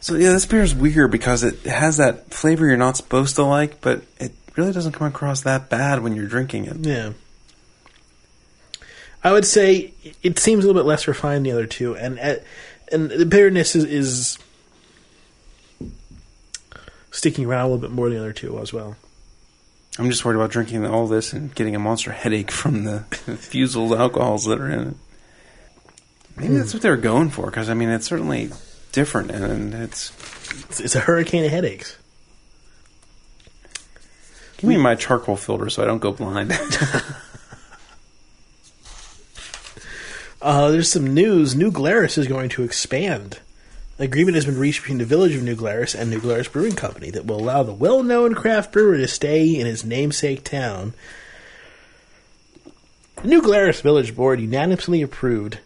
So yeah, this beer is weird because it has that flavor you're not supposed to like, but it really doesn't come across that bad when you're drinking it. Yeah. I would say it seems a little bit less refined than the other two, and uh, and the bitterness is, is sticking around a little bit more than the other two as well. I'm just worried about drinking all this and getting a monster headache from the fuseled alcohols that are in it. Maybe that's what they were going for, because I mean, it's certainly different, and it's It's, it's a hurricane of headaches. give me my charcoal filter so I don't go blind. (laughs) Uh, there's some news. New Glarus is going to expand. An agreement has been reached between the village of New Glarus and New Glarus Brewing Company that will allow the well-known craft brewer to stay in his namesake town. The New Glarus Village Board unanimously approved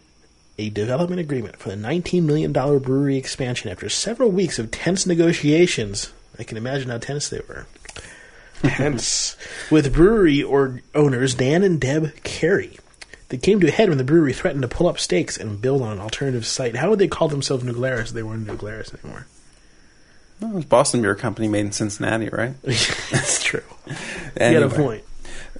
a development agreement for the $19 million brewery expansion after several weeks of tense negotiations. I can imagine how tense they were. Tense. With brewery or owners Dan and Deb Carey. They came to a head when the brewery threatened to pull up stakes and build on an alternative site. How would they call themselves New Glarus if they weren't New Glarus anymore? well, it was Boston Beer Company made in Cincinnati, right? (laughs) That's true. You Anyway. got a point.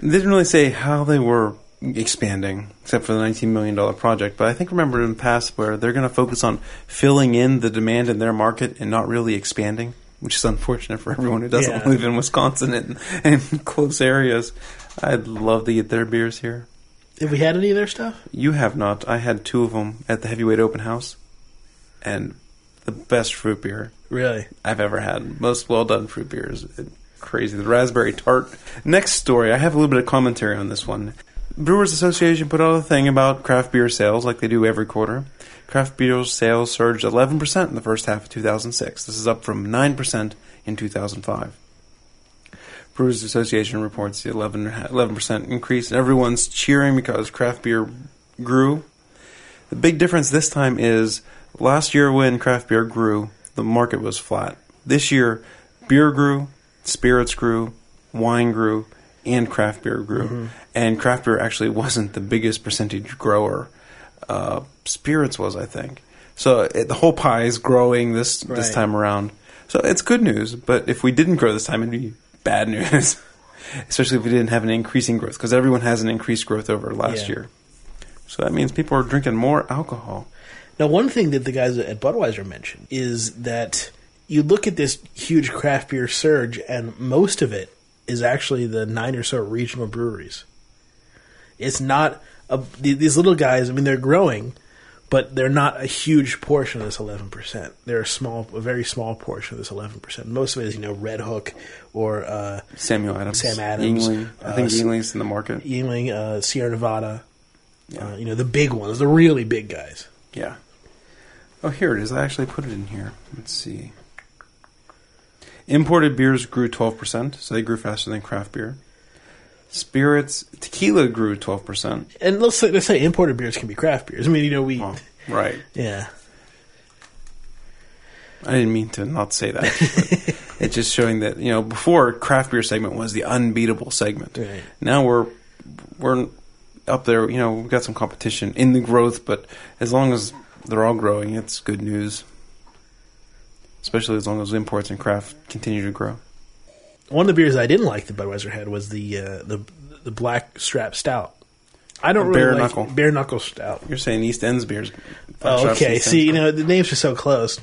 They didn't really say how they were expanding, except for the $19 million project. But I think remember in the past where they're going to focus on filling in the demand in their market and not really expanding, which is unfortunate for everyone who doesn't Yeah. live in Wisconsin and, and (laughs) close areas. I'd love to get their beers here. Have we had any of their stuff? You have not. I had two of them at the Heavyweight Open House, and the best fruit beer Really? I've ever had. Most well done fruit beers. Crazy. The raspberry tart. Next story. I have a little bit of commentary on this one. Brewers Association put out a thing about craft beer sales, like they do every quarter. Craft beer sales surged 11% in the first half of 2006. This is up from 9% in 2005. Brewers Association reports the 11, 11% increase, and everyone's cheering because craft beer grew. The big difference this time is last year when craft beer grew, the market was flat. This year, beer grew, spirits grew, wine grew, and craft beer grew. And craft beer actually wasn't the biggest percentage grower. Uh, spirits was, I think. So it, the whole pie is growing this this time around. So it's good news. But if we didn't grow this time, it'd be bad news. (laughs) Especially if we didn't have an increasing growth, because everyone has an increased growth over last Yeah. year. So that means people are drinking more alcohol. Now, one thing that the guys at Budweiser mentioned is that you look at this huge craft beer surge, and most of it is actually the nine or so regional breweries. It's not uh, a, these little guys. I mean, they're growing, but they're not a huge portion of this eleven percent. They're a small, a very small portion of this eleven percent. Most of it is, you know, Redhook or uh, Samuel Adams, Sam Adams, Yuengling. I think uh, Yuengling's in the market. Yuengling, uh, Sierra Nevada. Yeah. Uh, you know, the big ones, the really big guys. Yeah. Oh, here it is. I actually put it in here. Let's see. Imported beers grew 12%, so they grew faster than craft beer. Spirits, tequila grew 12%. And let's say, let's say imported beers can be craft beers. I mean, you know, we Well, right. yeah. I didn't mean to not say that. it's just showing that, you know, before craft beer segment was the unbeatable segment. Right. Now we're we're up there, you know, we've got some competition in the growth, but as long as they're all growing, it's good news. Especially as long as imports and craft continue to grow. One of the beers I didn't like that Budweiser had was the uh, the the black strap stout. I don't really bare like knuckle. bare knuckle stout. You're saying East End's beers. Oh, okay. See, you know, the names are so close.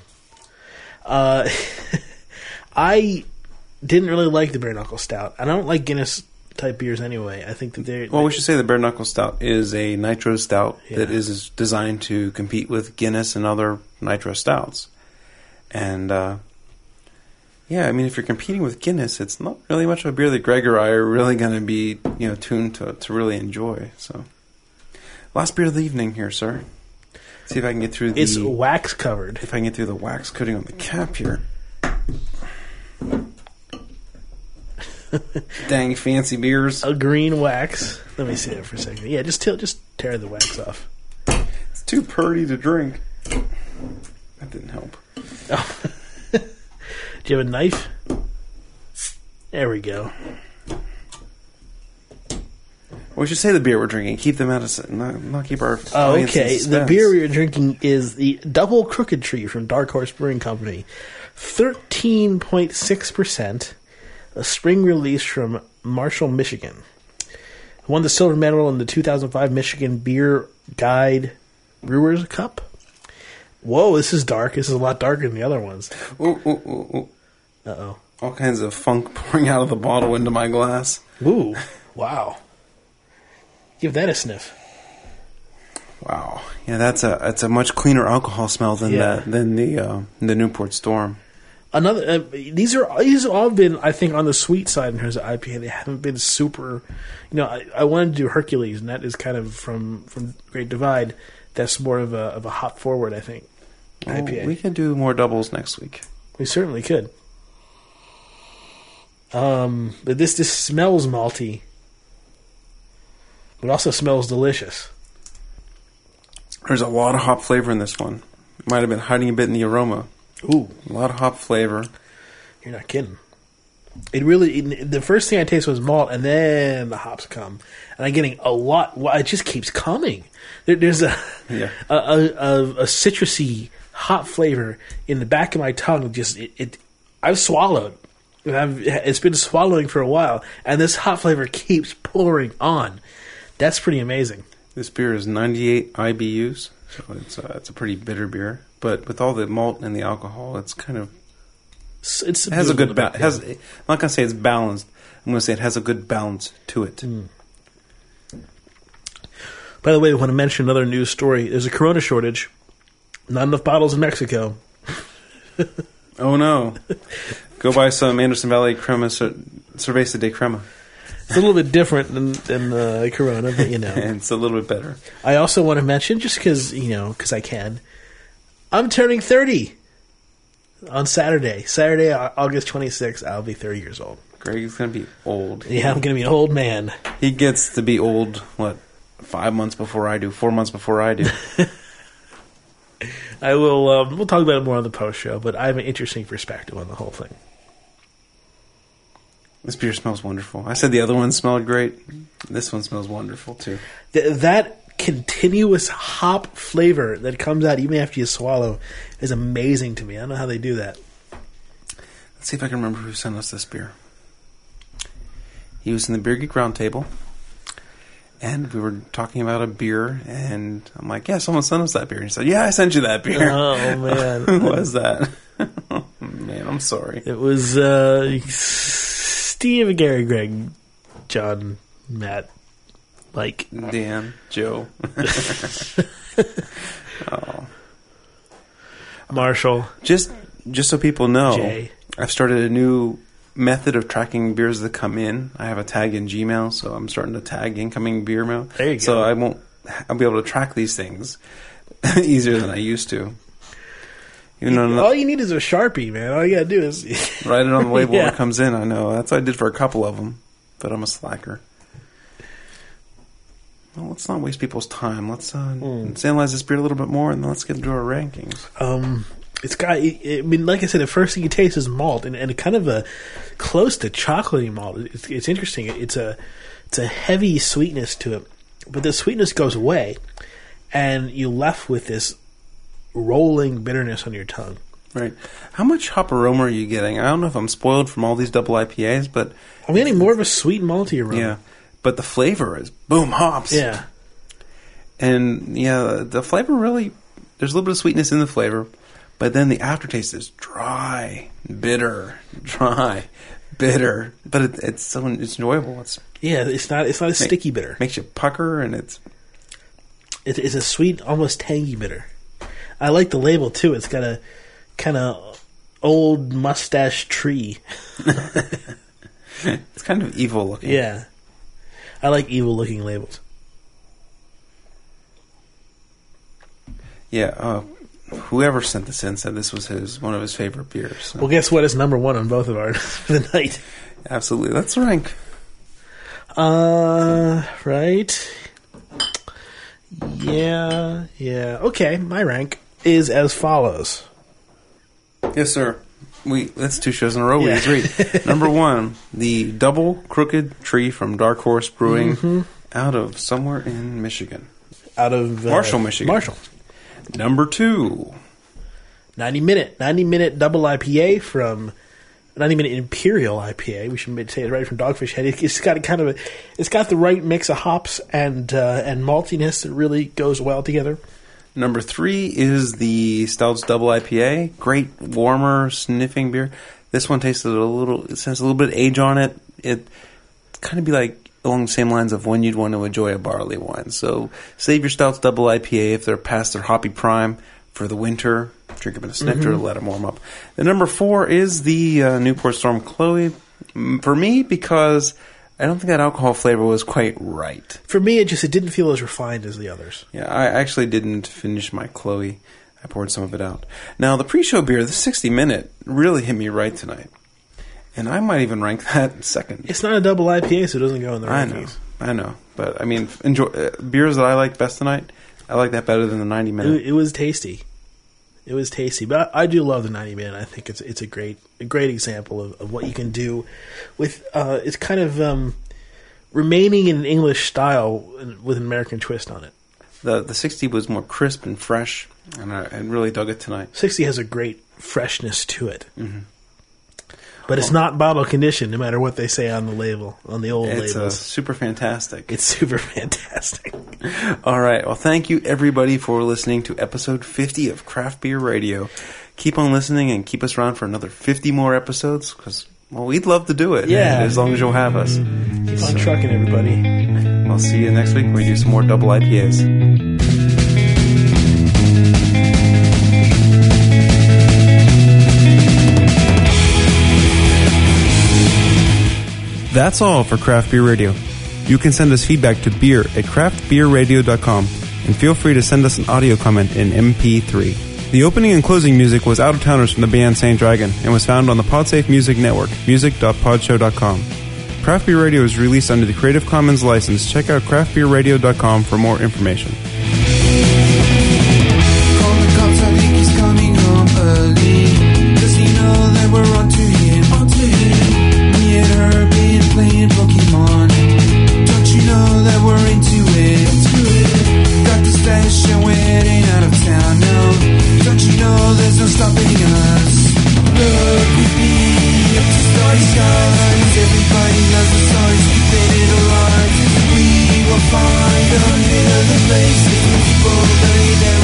Uh, (laughs) I didn't really like the bare knuckle stout. I don't like Guinness type beers anyway. I think that they're Well, we should say the bare knuckle stout is a nitro stout that Yeah. is designed to compete with Guinness and other nitro stouts. And uh, yeah, I mean, if you're competing with Guinness, it's not really much of a beer that Greg or I are really going to be, you know, tuned to to really enjoy. So, last beer of the evening here, sir. See if I can get through the it's wax covered. if I can get through the wax coating on the cap here. (laughs) Dang fancy beers. A green wax. Let me see that for a second. Yeah, just till, just tear the wax off. It's too purty to drink. That didn't help. Oh. (laughs) Do you have a knife? There we go. We should say the beer we're drinking. Keep them out of not, not keep our. Oh, okay. The beer we are drinking is the Double Crooked Tree from Dark Horse Brewing Company. 13.6%. A spring release from Marshall, Michigan. Won the silver medal in the 2005 Michigan Beer Guide Brewers Cup. Whoa, this is dark. This is a lot darker than the other ones. Ooh, ooh, ooh, ooh. Uh oh. All kinds of funk (laughs) pouring out of the bottle into my glass. Ooh, wow. Give that a sniff. Wow. Yeah, that's a that's a much cleaner alcohol smell than Yeah. the than the uh, the Newport Storm. Another uh, these are these have all been I think on the sweet side in terms of IPA. They haven't been super. You know, I, I wanted to do Hercules, and that is kind of from from Great Divide. That's more of a of a hop forward, I think. Well, IPA. we can do more doubles next week. We certainly could. Um, but this this smells malty, but also smells delicious. There's a lot of hop flavor in this one. Might have been hiding a bit in the aroma. Ooh, A lot of hop flavor. you're not kidding. It really it, the first thing I taste was malt, and then the hops come, and I'm getting a lot. It just keeps coming. There, there's a, Yeah. a, a a a citrusy hot flavor in the back of my tongue. Just it, it I've swallowed. And I've, it's been swallowing for a while, and this hot flavor keeps pouring on. That's pretty amazing. This beer is 98 IBUs, so it's uh, it's a pretty bitter beer. But with all the malt and the alcohol, it's kind of It's, it has a good ba- balance. Has I'm not gonna say it's balanced. I'm gonna say it has a good balance to it. Hmm. By the way, I want to mention another news story. There's a Corona shortage. Not enough bottles in Mexico. (laughs) Oh no! Go buy some Anderson Valley Crema Cerveza de Crema. It's a little bit different than than uh, Corona, but you know. And (laughs) it's a little bit better. I also want to mention, just because you know, because I can, I'm turning 30 on Saturday. Saturday, August 26th. I'll be 30 years old. Greg is gonna be old. Yeah, I'm going to be an old man. He gets to be old. What? Five months before I do. Four months before I do. (laughs) I will. Um, we'll talk about it more on the post show, but I have an interesting perspective on the whole thing. this beer smells wonderful. I said the other one smelled great. This one smells wonderful too. Th- that continuous hop flavor that comes out even after you swallow is amazing to me. I don't know how they do that. Let's see if I can remember who sent us this beer. He was in the Beer Geek Roundtable, and we were talking about a beer, and I'm like, "Yeah, someone sent us that beer." And he said, "Yeah, I sent you that beer." (laughs) Oh man, (laughs) who was that? (laughs) oh, man, I'm sorry. It was uh, Steve, Gary, Greg, John, Matt, Mike. Dan, Joe. oh. Marshall, Just, just so people know, Jay. I've started a new method of tracking beers that come in. I have a tag in Gmail, so I'm starting to tag incoming beer mail. There you go. so go. I won't. I'll be able to track these things (laughs) easier than I used to. You know, All you need is a sharpie, man. All you gotta do is (laughs) write it on the label when it (laughs) comes in. I know that's what I did for a couple of them, but I'm a slacker. Well, let's not waste people's time. Let's, uh, Hmm. let's analyze this beer a little bit more, and let's get into our rankings. um. It's got. I mean, like I said, the first thing you taste is malt, and, and kind of a close to chocolatey malt. It's, it's interesting. It's a it's a heavy sweetness to it, but the sweetness goes away, and you're left with this rolling bitterness on your tongue. Right. How much hop aroma are you getting? I don't know if I'm spoiled from all these double IPAs, but I'm getting more of a sweet malty aroma. yeah. But the flavor is boom hops. Yeah. And yeah, the flavor really there's a little bit of sweetness in the flavor, but then the aftertaste is dry, bitter, dry, bitter. But it, it's so it's enjoyable. It's Yeah, it's not it's not a sticky bitter. makes you pucker, and it's It, it's a sweet, almost tangy bitter. I like the label too. It's got a kind of old mustache tree. (laughs) it's kind of evil looking. Yeah, I like evil looking labels. yeah. Uh, whoever sent this in said this was his one of his favorite beers. So, Well, guess what? It's number one on both of ours (laughs) for the night. absolutely, let's rank. Uh, right. Yeah, yeah. Okay, my rank is as follows. Yes, sir. We that's two shows in a row. We Yeah. agreed. (laughs) Number one, the double crooked tree from Dark Horse Brewing, Mm-hmm. out of somewhere in Michigan. Out of uh, Marshall, Michigan. Marshall. Number two, 90 minute 90 minute double IPA from 90 minute imperial IPA. We should say it right from Dogfish Head. It- It's got a kind of a, it's got the right mix of hops and uh, and maltiness that really goes well together. number three is the Stoudt's Double IPA. Great warmer sniffing beer. This one tasted a little. It has a little bit of age on it. It kind of be like along the same lines of when you'd want to enjoy a barley wine. So save your Stoudt's double IPA if they're past their hoppy prime for the winter. Drink a bit of Snifter to let them warm up. The number four is the uh, Newport Storm Chloe. Mm, For me, because I don't think that alcohol flavor was quite right. For me, it just it didn't feel as refined as the others. Yeah, I actually didn't finish my Chloe. I poured some of it out. Now, the pre-show beer, the 60 minute, really hit me right tonight. And I might even rank that second. It's not a double IPA, so it doesn't go in the I know, rankings. I know. But, I mean, enjoy uh, beers that I like best tonight, I like that better than the 90 It, minute. it was tasty. It was tasty, but I, I do love the ninety man. I think it's it's a great a great example of, of what you can do with. Uh, it's kind of um, remaining in an English style with an American twist on it. The, the 60 was more crisp and fresh, and I, I really dug it tonight. Sixty has a great freshness to it, Mm-hmm. But it's not bottle conditioned. No matter what they say on the label, on the old label. It's uh, super fantastic. it's super (laughs) fantastic. All right. Well, thank you everybody for listening to episode 50 of Craft Beer Radio. Keep on listening and keep us around for another 50 more episodes because, well, we'd love to do it. Yeah. As long as you'll have us. Keep on trucking, everybody. I'll see you next week when we do some more double IPAs. That's all for Craft Beer Radio. You can send us feedback to beer at craftbeerradio.com and feel free to send us an audio comment in MP3. The opening and closing music was Out of Towners from the band Saint Dragon and was found on the Podsafe Music Network, music.podshow.com. Craft Beer Radio is released under the Creative Commons license. Check out craftbeerradio.com for more information. Call the cops, I think he's coming home early. Does he know that we're onto There's no stopping us. Look with me up to starry skies. Everybody loves the stories we faded alive. We will find a hidden place in the people that.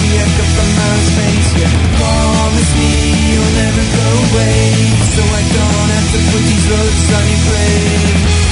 We echo from outer space. Yeah, promise me you'll never go away, so I don't have to put these roads on your grave.